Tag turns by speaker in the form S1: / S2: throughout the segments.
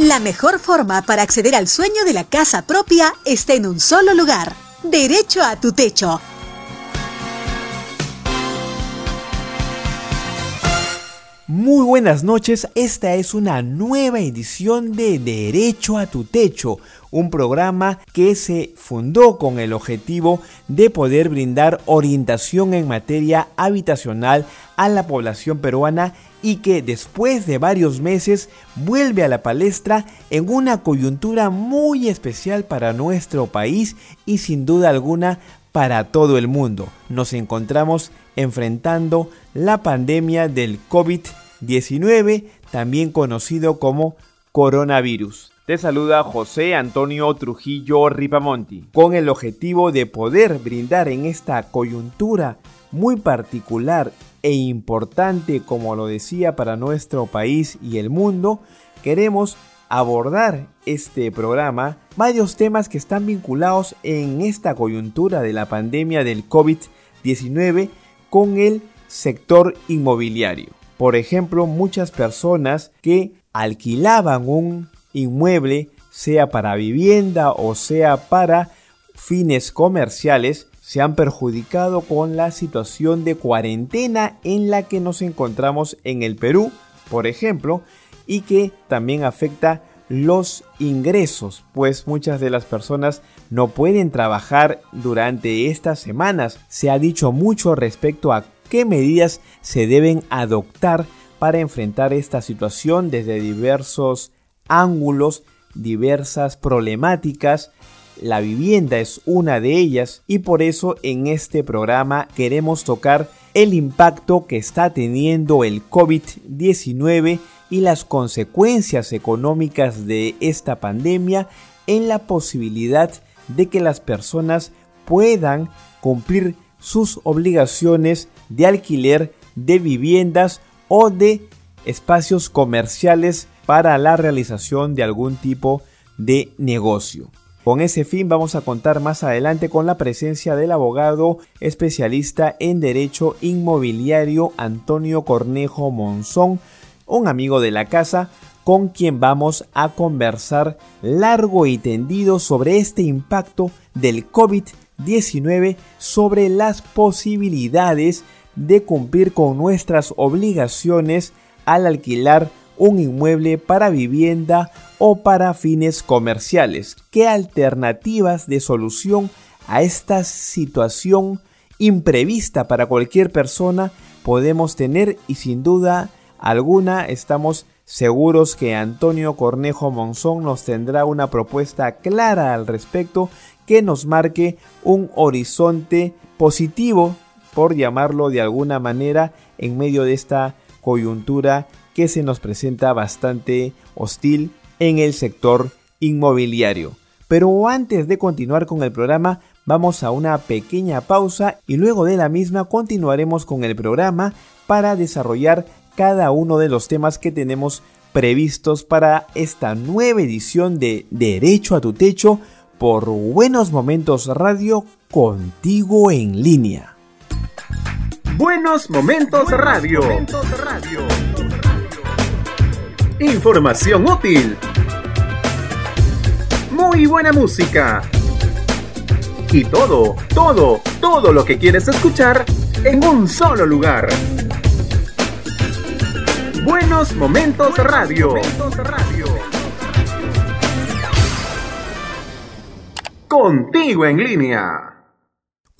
S1: La mejor forma para acceder al sueño de la casa propia está en un solo lugar. Derecho a tu techo.
S2: Muy buenas noches, esta es una nueva edición de Derecho a tu Techo, un programa que se fundó con el objetivo de poder brindar orientación en materia habitacional a la población peruana y que después de varios meses vuelve a la palestra en una coyuntura muy especial para nuestro país y sin duda alguna para todo el mundo. Nos encontramos enfrentando la pandemia del COVID-19, también conocido como coronavirus. Te saluda José Antonio Trujillo Ripamonti, con el objetivo de poder brindar en esta coyuntura muy particular e importante, como lo decía, para nuestro país y el mundo, queremos abordar este programa varios temas que están vinculados en esta coyuntura de la pandemia del COVID-19 con el sector inmobiliario. Por ejemplo, muchas personas que alquilaban un inmueble, sea para vivienda o sea para fines comerciales, se han perjudicado con la situación de cuarentena en la que nos encontramos en el Perú, por ejemplo, y que también afecta los ingresos, pues muchas de las personas no pueden trabajar durante estas semanas. Se ha dicho mucho respecto a qué medidas se deben adoptar para enfrentar esta situación desde diversos ángulos, diversas problemáticas. La vivienda es una de ellas y por eso en este programa queremos tocar el impacto que está teniendo el COVID-19 y las consecuencias económicas de esta pandemia en la posibilidad de que las personas puedan cumplir sus obligaciones de alquiler de viviendas o de espacios comerciales para la realización de algún tipo de negocio. Con ese fin vamos a contar más adelante con la presencia del abogado especialista en derecho inmobiliario Antonio Cornejo Monzón, un amigo de la casa con quien vamos a conversar largo y tendido sobre este impacto del COVID-19 sobre las posibilidades de cumplir con nuestras obligaciones al alquilar un inmueble para vivienda o para fines comerciales. ¿Qué alternativas de solución a esta situación imprevista para cualquier persona podemos tener? Y sin duda alguna estamos seguros que Antonio Cornejo Monzón nos tendrá una propuesta clara al respecto que nos marque un horizonte positivo, por llamarlo de alguna manera, en medio de esta coyuntura que se nos presenta bastante hostil en el sector inmobiliario. Pero antes de continuar con el programa, vamos a una pequeña pausa y luego de la misma continuaremos con el programa para desarrollar cada uno de los temas que tenemos previstos para esta nueva edición de Derecho a tu Techo por Buenos Momentos Radio contigo en línea.
S3: Buenos Momentos Radio. Información útil. Muy buena música. Y todo, todo, todo lo que quieres escuchar en un solo lugar. Buenos Momentos Radio. Contigo en línea.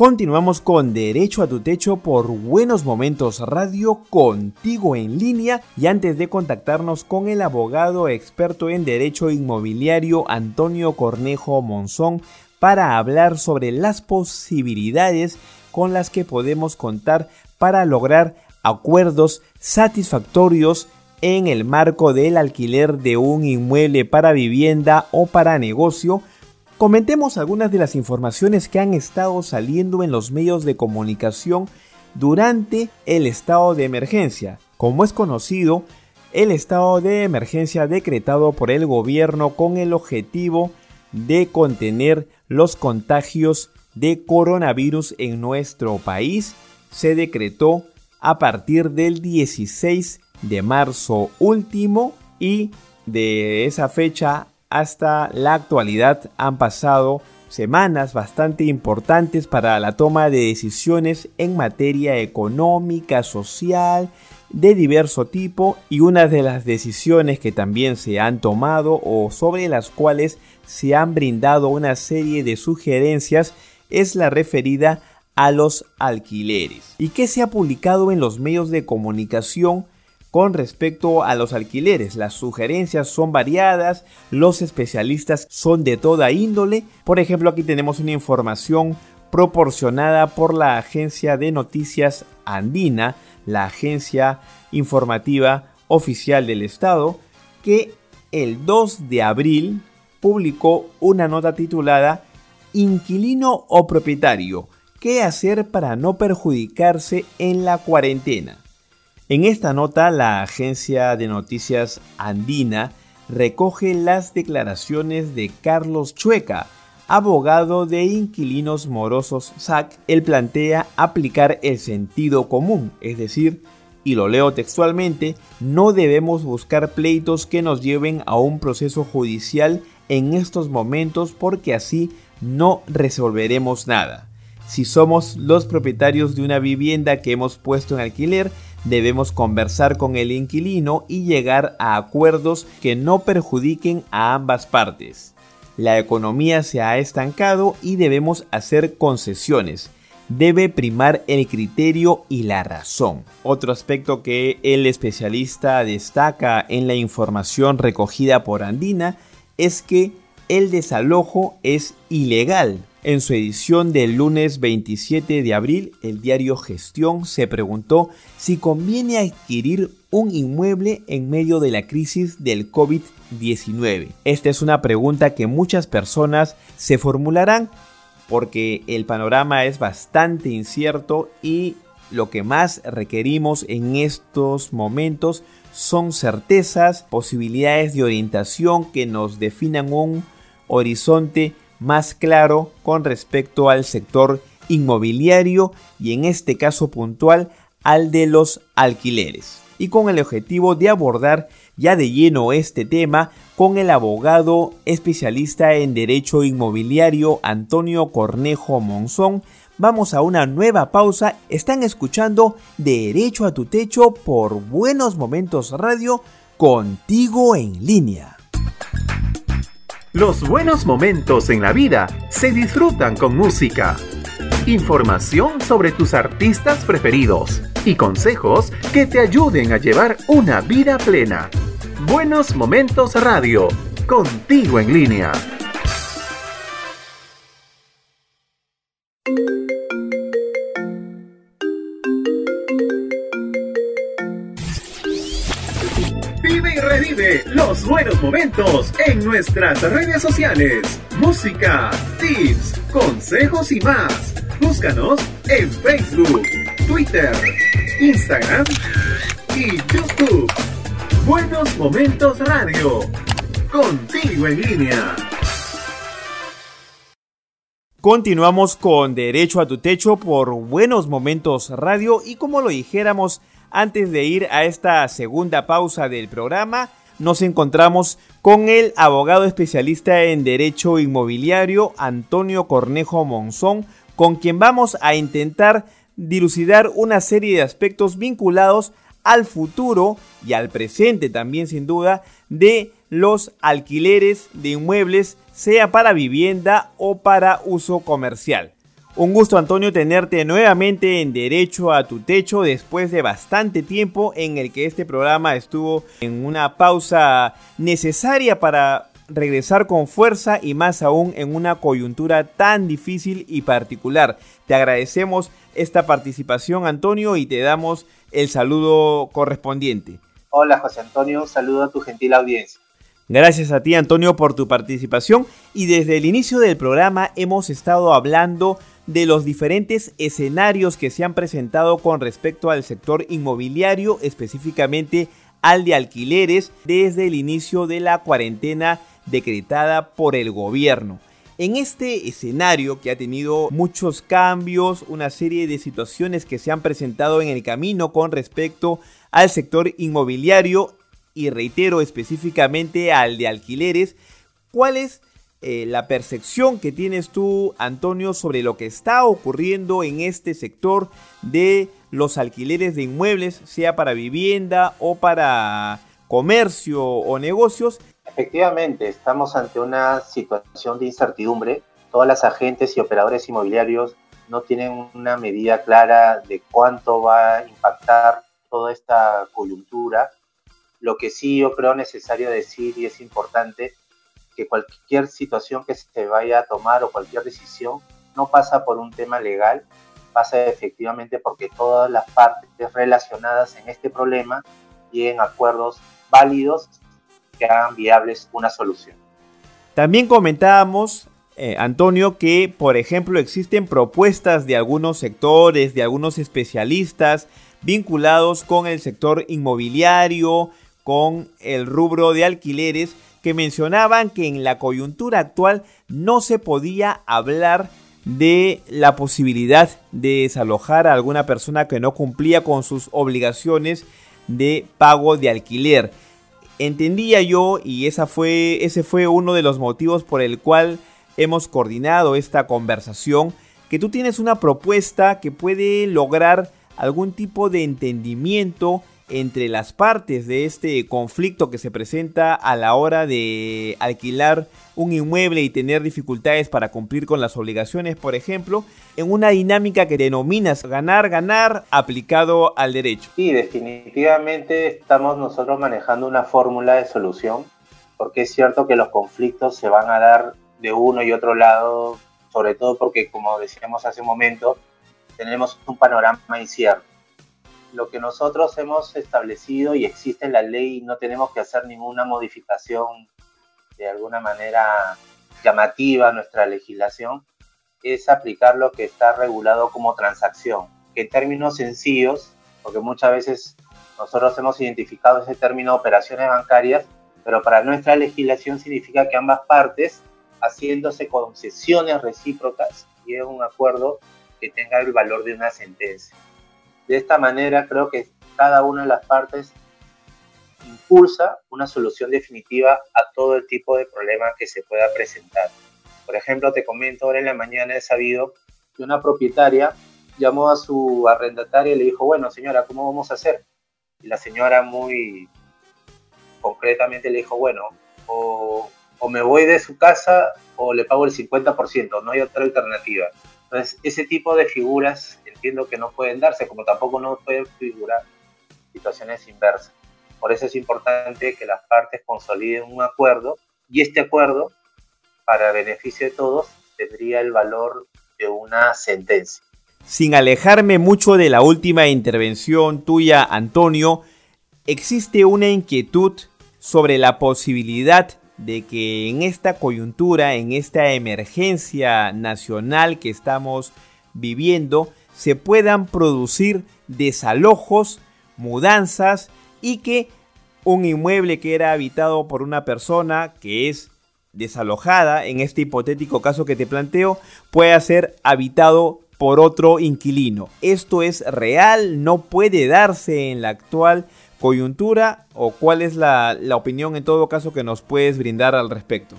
S2: Continuamos con Derecho a tu Techo por Buenos Momentos Radio contigo en línea. Y antes de contactarnos con el abogado experto en Derecho Inmobiliario Antonio Cornejo Monzón para hablar sobre las posibilidades con las que podemos contar para lograr acuerdos satisfactorios en el marco del alquiler de un inmueble para vivienda o para negocio, Comentemos algunas de las informaciones que han estado saliendo en los medios de comunicación durante el estado de emergencia. Como es conocido, el estado de emergencia decretado por el gobierno con el objetivo de contener los contagios de coronavirus en nuestro país se decretó a partir del 16 de marzo último y de esa fecha hasta la actualidad han pasado semanas bastante importantes para la toma de decisiones en materia económica, social, de diverso tipo y una de las decisiones que también se han tomado o sobre las cuales se han brindado una serie de sugerencias es la referida a los alquileres. Y que se ha publicado en los medios de comunicación con respecto a los alquileres. Las sugerencias son variadas, los especialistas son de toda índole. Por ejemplo, aquí tenemos una información proporcionada por la agencia de noticias Andina, la agencia informativa oficial del Estado, que el 2 de abril publicó una nota titulada Inquilino o propietario, ¿qué hacer para no perjudicarse en la cuarentena? En esta nota, la agencia de noticias Andina recoge las declaraciones de Carlos Chueca, abogado de inquilinos morosos SAC. Él plantea aplicar el sentido común, es decir, y lo leo textualmente, no debemos buscar pleitos que nos lleven a un proceso judicial en estos momentos porque así no resolveremos nada. Si somos los propietarios de una vivienda que hemos puesto en alquiler, debemos conversar con el inquilino y llegar a acuerdos que no perjudiquen a ambas partes. La economía se ha estancado y debemos hacer concesiones. Debe primar el criterio y la razón. Otro aspecto que el especialista destaca en la información recogida por Andina es que el desalojo es ilegal en su edición del lunes 27 de abril, el diario Gestión se preguntó si conviene adquirir un inmueble en medio de la crisis del COVID-19. Esta es una pregunta que muchas personas se formularán porque el panorama es bastante incierto y lo que más requerimos en estos momentos son certezas, posibilidades de orientación que nos definan un horizonte más claro con respecto al sector inmobiliario y en este caso puntual al de los alquileres. Y con el objetivo de abordar ya de lleno este tema con el abogado especialista en derecho inmobiliario Antonio Cornejo Monzón, vamos a una nueva pausa. Están escuchando Derecho a tu Techo por Buenos Momentos Radio contigo en línea.
S3: Los buenos momentos en la vida se disfrutan con música. Información sobre tus artistas preferidos y consejos que te ayuden a llevar una vida plena. Buenos Momentos Radio, contigo en línea. Los buenos momentos en nuestras redes sociales. Música, tips, consejos y más. Búscanos en Facebook, Twitter, Instagram y YouTube. Buenos Momentos Radio. Contigo en línea.
S2: Continuamos con Derecho a tu Techo por Buenos Momentos Radio y como lo dijéramos antes de ir a esta segunda pausa del programa, nos encontramos con el abogado especialista en Derecho Inmobiliario Antonio Cornejo Monzón, con quien vamos a intentar dilucidar una serie de aspectos vinculados al futuro y al presente también sin duda de los alquileres de inmuebles, sea para vivienda o para uso comercial. Un gusto Antonio tenerte nuevamente en Derecho a tu Techo después de bastante tiempo en el que este programa estuvo en una pausa necesaria para regresar con fuerza y más aún en una coyuntura tan difícil y particular. Te agradecemos esta participación Antonio y te damos el saludo correspondiente.
S4: Hola José Antonio, un saludo a tu gentil audiencia.
S2: Gracias a ti Antonio por tu participación y desde el inicio del programa hemos estado hablando de los diferentes escenarios que se han presentado con respecto al sector inmobiliario, específicamente al de alquileres, desde el inicio de la cuarentena decretada por el gobierno. En este escenario que ha tenido muchos cambios, una serie de situaciones que se han presentado en el camino con respecto al sector inmobiliario, y reitero específicamente al de alquileres, ¿cuál es eh, la percepción que tienes tú, Antonio, sobre lo que está ocurriendo en este sector de los alquileres de inmuebles, sea para vivienda o para comercio o negocios?
S4: Efectivamente, estamos ante una situación de incertidumbre. Todas las agentes y operadores inmobiliarios no tienen una medida clara de cuánto va a impactar toda esta coyuntura. Lo que sí yo creo necesario decir y es importante que cualquier situación que se vaya a tomar o cualquier decisión no pasa por un tema legal, pasa efectivamente porque todas las partes relacionadas en este problema lleguen a acuerdos válidos que hagan viables una solución.
S2: También comentábamos eh, Antonio, que por ejemplo existen propuestas de algunos sectores, de algunos especialistas vinculados con el sector inmobiliario, con el rubro de alquileres, que mencionaban que en la coyuntura actual no se podía hablar de la posibilidad de desalojar a alguna persona que no cumplía con sus obligaciones de pago de alquiler. Entendía yo, y esa fue, ese fue uno de los motivos por el cual hemos coordinado esta conversación, que tú tienes una propuesta que puede lograr algún tipo de entendimiento entre las partes de este conflicto que se presenta a la hora de alquilar un inmueble y tener dificultades para cumplir con las obligaciones, por ejemplo, en una dinámica que denominas ganar, ganar aplicado al derecho.
S4: Sí, definitivamente estamos nosotros manejando una fórmula de solución, porque es cierto que los conflictos se van a dar de uno y otro lado, sobre todo porque, como decíamos hace un momento, tenemos un panorama incierto. Lo que nosotros hemos establecido y existe en la ley y no tenemos que hacer ninguna modificación de alguna manera llamativa a nuestra legislación es aplicar lo que está regulado como transacción, que en términos sencillos, porque muchas veces nosotros hemos identificado ese término operaciones bancarias, pero para nuestra legislación significa que ambas partes haciéndose concesiones recíprocas y es un acuerdo que tenga el valor de una sentencia. De esta manera creo que cada una de las partes impulsa una solución definitiva a todo el tipo de problema que se pueda presentar. Por ejemplo, te comento, ahora en la mañana he sabido que una propietaria llamó a su arrendataria y le dijo, bueno señora, ¿cómo vamos a hacer? Y la señora muy concretamente le dijo, bueno, o o me voy de su casa o le pago el 50%, no hay otra alternativa. Entonces, ese tipo de figuras entiendo que no pueden darse, como tampoco no pueden figurar situaciones inversas. Por eso es importante que las partes consoliden un acuerdo y este acuerdo, para beneficio de todos, tendría el valor de una sentencia.
S2: Sin alejarme mucho de la última intervención tuya, Antonio, existe una inquietud sobre la posibilidad de que en esta coyuntura, en esta emergencia nacional que estamos viviendo, se puedan producir desalojos, mudanzas y que un inmueble que era habitado por una persona que es desalojada, en este hipotético caso que te planteo, pueda ser habitado por otro inquilino. Esto es real, no puede darse en la actual coyuntura o cuál es la, opinión en todo caso que nos puedes brindar al respecto?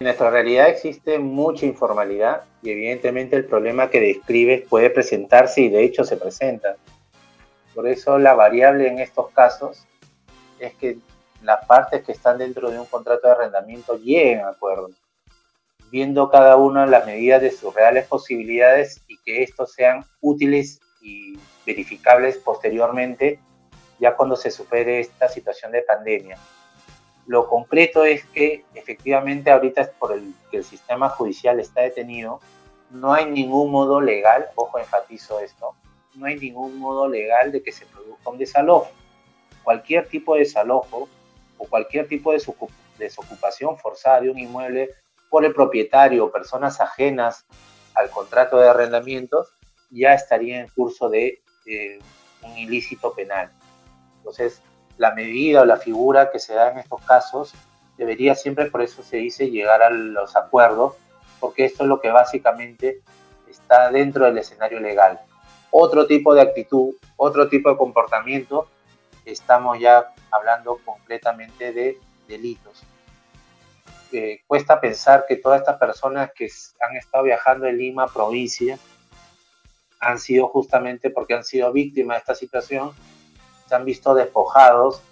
S4: En nuestra realidad existe mucha informalidad y evidentemente el problema que describes puede presentarse y de hecho se presenta. Por eso la variable en estos casos es que las partes que están dentro de un contrato de arrendamiento lleguen a acuerdos, viendo cada una las medidas de sus reales posibilidades y que estos sean útiles y verificables posteriormente ya cuando se supere esta situación de pandemia. Lo concreto es que efectivamente ahorita por el que el sistema judicial está detenido, no hay ningún modo legal, ojo enfatizo esto, no hay ningún modo legal de que se produzca un desalojo. Cualquier tipo de desalojo o cualquier tipo de desocupación forzada de un inmueble por el propietario o personas ajenas al contrato de arrendamientos ya estaría en curso de un ilícito penal. Entonces, la medida o la figura que se da en estos casos debería siempre, por eso se dice, llegar a los acuerdos, porque esto es lo que básicamente está dentro del escenario legal. Otro tipo de actitud, otro tipo de comportamiento estamos ya hablando concretamente de delitos. Eh, cuesta pensar que todas estas personas que han estado viajando en Lima, provincia, han sido justamente porque han sido víctimas de esta situación, han visto despojados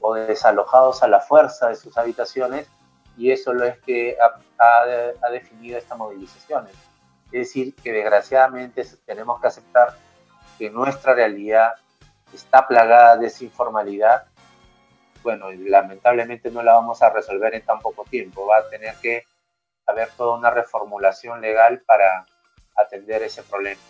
S4: o desalojados a la fuerza de sus habitaciones y eso lo es que ha, definido estas movilizaciones. Es decir, que desgraciadamente tenemos que aceptar que nuestra realidad está plagada de esa informalidad. Bueno, lamentablemente no la vamos a resolver en tan poco tiempo. Va a tener que haber toda una reformulación legal para atender ese problema.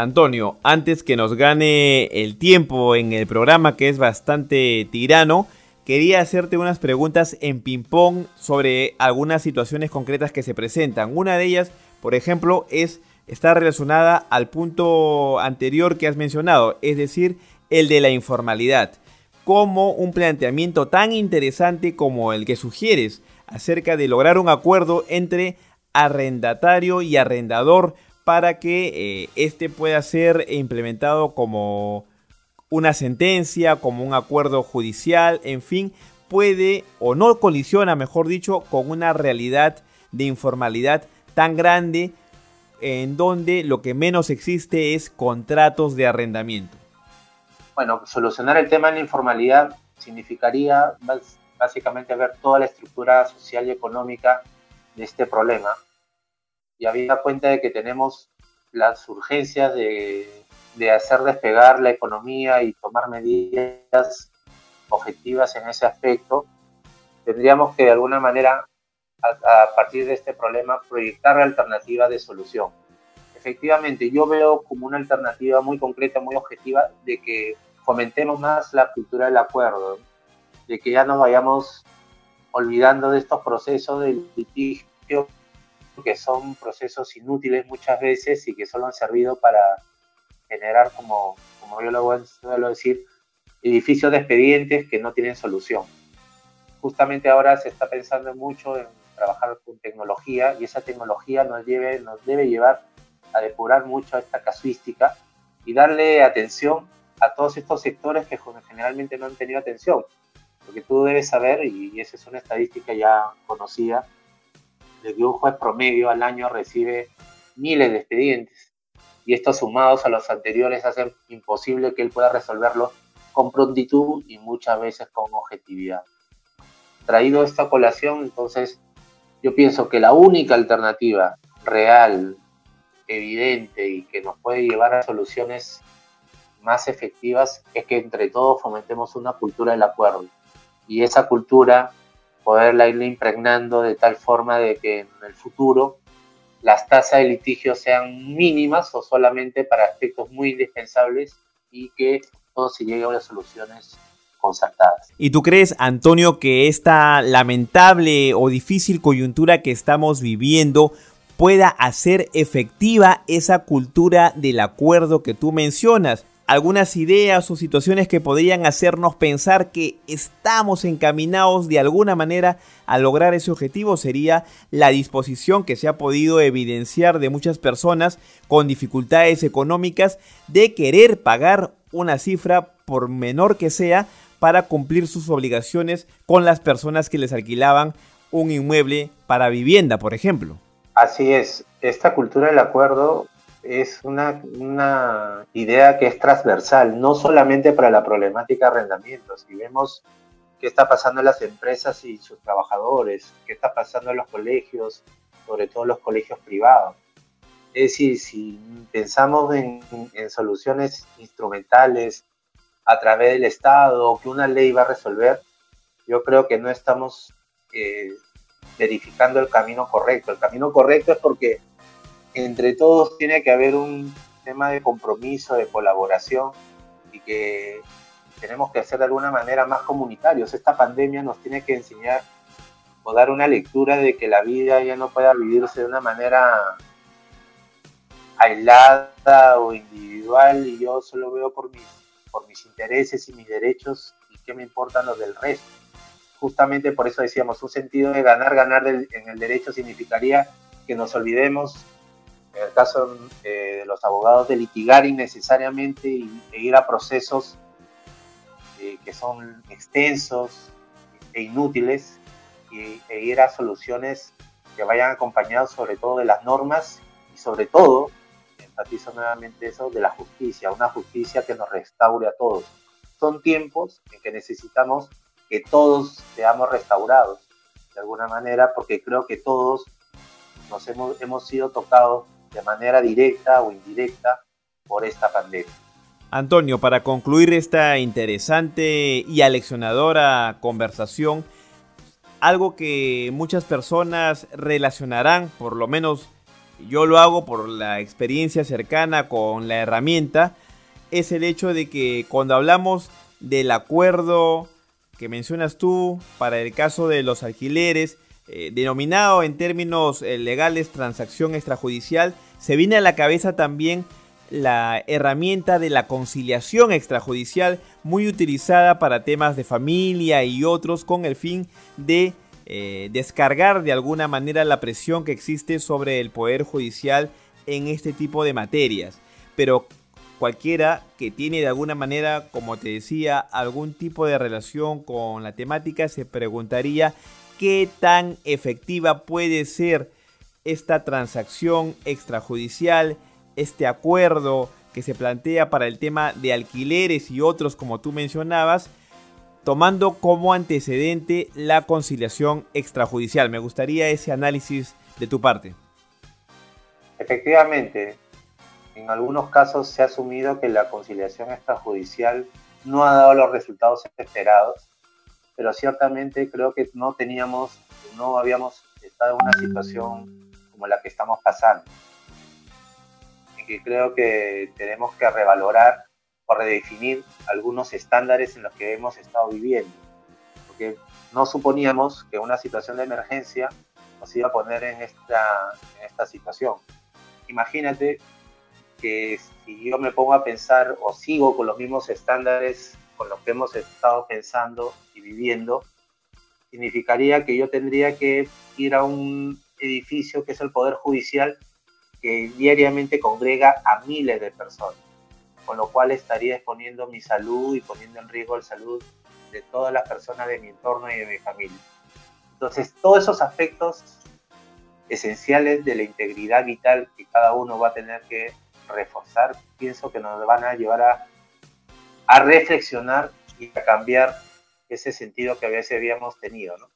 S2: Antonio, antes que nos gane el tiempo en el programa que es bastante tirano, quería hacerte unas preguntas en ping-pong sobre algunas situaciones concretas que se presentan. Una de ellas, por ejemplo, es está relacionada al punto anterior que has mencionado, es decir, el de la informalidad. Como un planteamiento tan interesante como el que sugieres acerca de lograr un acuerdo entre arrendatario y arrendador para que eh, este pueda ser implementado como una sentencia, como un acuerdo judicial, en fin, puede o no colisiona, mejor dicho, con una realidad de informalidad tan grande en donde lo que menos existe es contratos de arrendamiento.
S4: Bueno, solucionar el tema de la informalidad significaría básicamente ver toda la estructura social y económica de este problema y había cuenta de que tenemos las urgencias de, hacer despegar la economía y tomar medidas objetivas en ese aspecto, tendríamos que de alguna manera, a, partir de este problema, proyectar la alternativa de solución. Efectivamente, yo veo como una alternativa muy concreta, muy objetiva, de que fomentemos más la cultura del acuerdo, de que ya nos vayamos olvidando de estos procesos de litigio que son procesos inútiles muchas veces y que solo han servido para generar, como, como yo lo suelo decir, edificios de expedientes que no tienen solución. Justamente ahora se está pensando mucho en trabajar con tecnología y esa tecnología nos, lleve, nos debe llevar a depurar mucho esta casuística y darle atención a todos estos sectores que generalmente no han tenido atención. Porque tú debes saber, y esa es una estadística ya conocida, de que un juez promedio al año recibe miles de expedientes y estos sumados a los anteriores hacen imposible que él pueda resolverlos con prontitud y muchas veces con objetividad. Traído esta colación, entonces yo pienso que la única alternativa real, evidente y que nos puede llevar a soluciones más efectivas es que entre todos fomentemos una cultura del acuerdo. Y esa cultura poderla irle impregnando de tal forma de que en el futuro las tasas de litigio sean mínimas o solamente para aspectos muy indispensables y que todo se llegue a las soluciones concertadas.
S2: ¿Y tú crees, Antonio, que esta lamentable o difícil coyuntura que estamos viviendo pueda hacer efectiva esa cultura del acuerdo que tú mencionas? Algunas ideas o situaciones que podrían hacernos pensar que estamos encaminados de alguna manera a lograr ese objetivo sería la disposición que se ha podido evidenciar de muchas personas con dificultades económicas de querer pagar una cifra por menor que sea para cumplir sus obligaciones con las personas que les alquilaban un inmueble para vivienda, por ejemplo.
S4: Así es, esta cultura del acuerdo es una, una, idea que es transversal, no solamente para la problemática de arrendamientos. Si vemos qué está pasando en las empresas y sus trabajadores, qué está pasando en los colegios, sobre todo los colegios privados. Es decir, si pensamos en, en soluciones instrumentales a través del Estado, que una ley va a resolver, yo creo que no estamos eh, verificando el camino correcto. El camino correcto es porque entre todos tiene que haber un tema de compromiso, de colaboración y que tenemos que hacer de alguna manera más comunitarios. Esta pandemia nos tiene que enseñar o dar una lectura de que la vida ya no pueda vivirse de una manera aislada o individual y yo solo veo por mis, por mis intereses y mis derechos y qué me importan los del resto. Justamente por eso decíamos, un sentido de ganar, ganar en el derecho significaría que nos olvidemos en el caso eh, de los abogados, de litigar innecesariamente e ir a procesos eh, que son extensos e inútiles y, e ir a soluciones que vayan acompañados sobre todo de las normas y sobre todo, enfatizo nuevamente eso, de la justicia, una justicia que nos restaure a todos. Son tiempos en que necesitamos que todos seamos restaurados de alguna manera, porque creo que todos nos hemos, hemos sido tocados de manera directa o indirecta por esta pandemia.
S2: Antonio, para concluir esta interesante y aleccionadora conversación, algo que muchas personas relacionarán, por lo menos yo lo hago por la experiencia cercana con la herramienta, es el hecho de que cuando hablamos del acuerdo que mencionas tú para el caso de los alquileres, eh, denominado en términos eh, legales transacción extrajudicial, se viene a la cabeza también la herramienta de la conciliación extrajudicial muy utilizada para temas de familia y otros con el fin de eh, descargar de alguna manera la presión que existe sobre el Poder Judicial en este tipo de materias. Pero cualquiera que tiene de alguna manera, como te decía, algún tipo de relación con la temática, se preguntaría qué tan efectiva puede ser esta transacción extrajudicial, este acuerdo que se plantea para el tema de alquileres y otros como tú mencionabas, tomando como antecedente la conciliación extrajudicial. Me gustaría ese análisis de tu parte.
S4: Efectivamente, en algunos casos se ha asumido que la conciliación extrajudicial no ha dado los resultados esperados, pero ciertamente creo que no teníamos, no habíamos estado en una situación como la que estamos pasando. Y que creo que tenemos que revalorar o redefinir algunos estándares en los que hemos estado viviendo. Porque no suponíamos que una situación de emergencia nos iba a poner en esta, en esta situación. Imagínate que si yo me pongo a pensar o sigo con los mismos estándares con los que hemos estado pensando y viviendo, significaría que yo tendría que ir a un edificio que es el Poder Judicial que diariamente congrega a miles de personas, con lo cual estaría exponiendo mi salud y poniendo en riesgo la salud de todas las personas de mi entorno y de mi familia. Entonces, todos esos aspectos esenciales de la integridad vital que cada uno va a tener que reforzar, pienso que nos van a llevar a, a reflexionar y a cambiar ese sentido que a veces habíamos tenido, ¿no?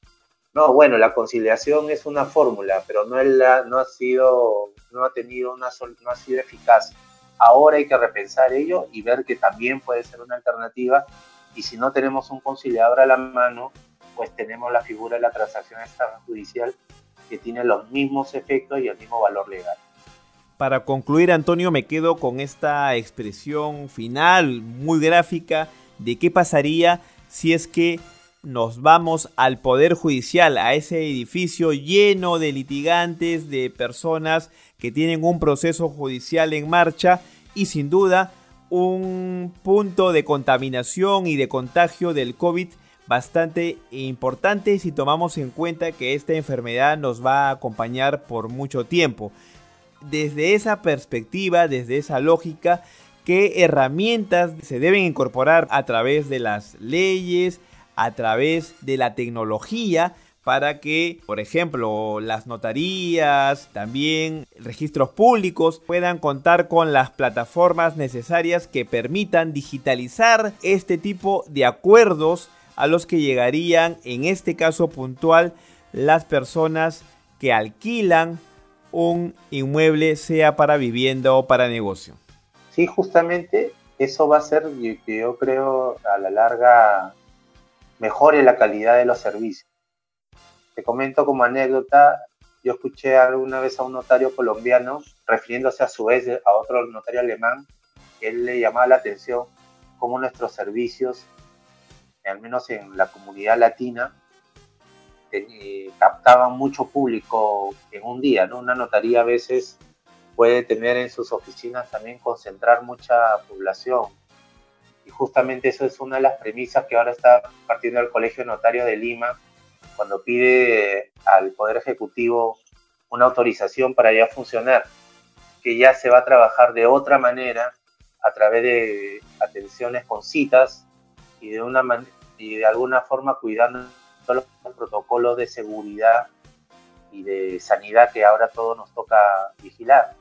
S4: No, bueno, la conciliación es una fórmula, pero no, no ha sido, no ha tenido una, no ha sido eficaz. Ahora hay que repensar ello y ver que también puede ser una alternativa. Y si no tenemos un conciliador a la mano, pues tenemos la figura de la transacción extrajudicial que tiene los mismos efectos y el mismo valor legal.
S2: Para concluir, Antonio, me quedo con esta expresión final muy gráfica de qué pasaría si es que nos vamos al Poder Judicial, a ese edificio lleno de litigantes, de personas que tienen un proceso judicial en marcha y sin duda un punto de contaminación y de contagio del COVID bastante importante si tomamos en cuenta que esta enfermedad nos va a acompañar por mucho tiempo desde esa perspectiva, desde esa lógica, qué herramientas se deben incorporar a través de las leyes, a través de la tecnología, para que, por ejemplo, las notarías, también registros públicos puedan contar con las plataformas necesarias que permitan digitalizar este tipo de acuerdos a los que llegarían, en este caso puntual, las personas que alquilan un inmueble, sea para vivienda o para negocio.
S4: Sí, justamente eso va a ser que yo creo a la larga mejore la calidad de los servicios. Te comento como anécdota, yo escuché alguna vez a un notario colombiano refiriéndose a su vez a otro notario alemán, él le llamaba la atención cómo nuestros servicios, al menos en la comunidad latina, eh, captaban mucho público en un día, ¿no? Una notaría a veces puede tener en sus oficinas también concentrar mucha población. Y justamente eso es una de las premisas que ahora está partiendo el Colegio Notario de Lima cuando pide al Poder Ejecutivo una autorización para ya funcionar, que ya se va a trabajar de otra manera a través de atenciones con citas y de, una y de alguna forma cuidando todos los protocolos de seguridad y de sanidad que ahora todo nos toca vigilar.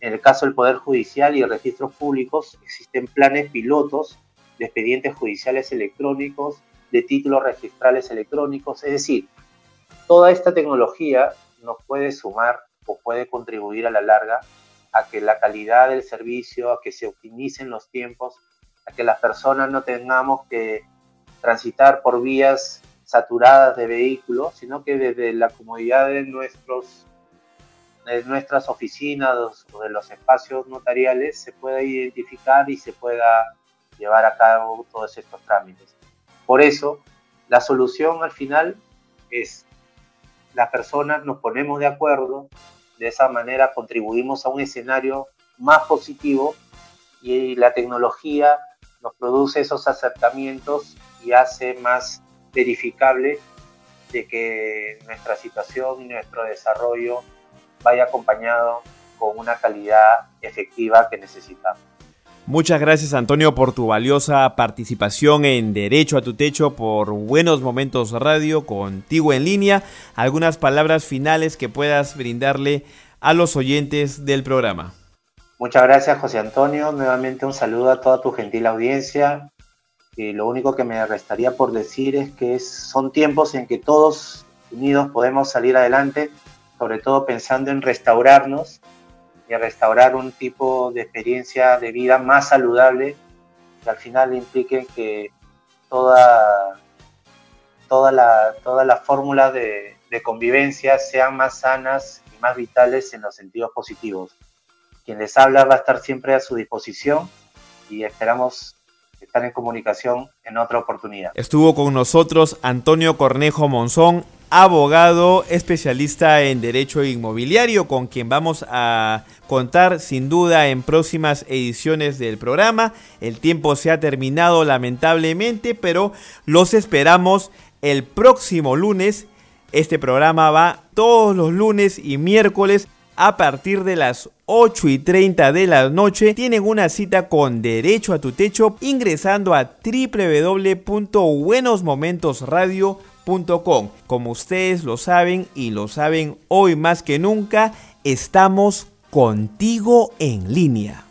S4: En el caso del Poder Judicial y registros públicos existen planes pilotos de expedientes judiciales electrónicos, de títulos registrales electrónicos, es decir, toda esta tecnología nos puede sumar o puede contribuir a la larga a que la calidad del servicio, a que se optimicen los tiempos, a que las personas no tengamos que transitar por vías saturadas de vehículos, sino que desde la comodidad de, nuestros, de nuestras oficinas o de los espacios notariales se pueda identificar y se pueda llevar a cabo todos estos trámites. Por eso, la solución al final es las personas nos ponemos de acuerdo, de esa manera contribuimos a un escenario más positivo y la tecnología nos produce esos acercamientos y hace más verificable de que nuestra situación y nuestro desarrollo vaya acompañado con una calidad efectiva que necesitamos.
S2: Muchas gracias Antonio por tu valiosa participación en Derecho a tu Techo por Buenos Momentos Radio contigo en línea. Algunas palabras finales que puedas brindarle a los oyentes del programa.
S4: Muchas gracias José Antonio. Nuevamente un saludo a toda tu gentil audiencia y lo único que me restaría por decir es que son tiempos en que todos unidos podemos salir adelante, sobre todo pensando en restaurarnos y restaurar un tipo de experiencia de vida más saludable que al final implique que toda, toda la, toda la fórmula de, de convivencia sean más sanas y más vitales en los sentidos positivos. Quien les habla va a estar siempre a su disposición y esperamos estar en comunicación en otra oportunidad.
S2: Estuvo con nosotros Antonio Cornejo Monzón, abogado especialista en derecho inmobiliario, con quien vamos a contar sin duda en próximas ediciones del programa. El tiempo se ha terminado lamentablemente, pero los esperamos el próximo lunes. Este programa va todos los lunes y miércoles a partir de las 8 y 30 de la noche tienen una cita con Derecho a tu Techo ingresando a www.buenosmomentosradio.com. Como ustedes lo saben y lo saben hoy más que nunca, estamos contigo en línea.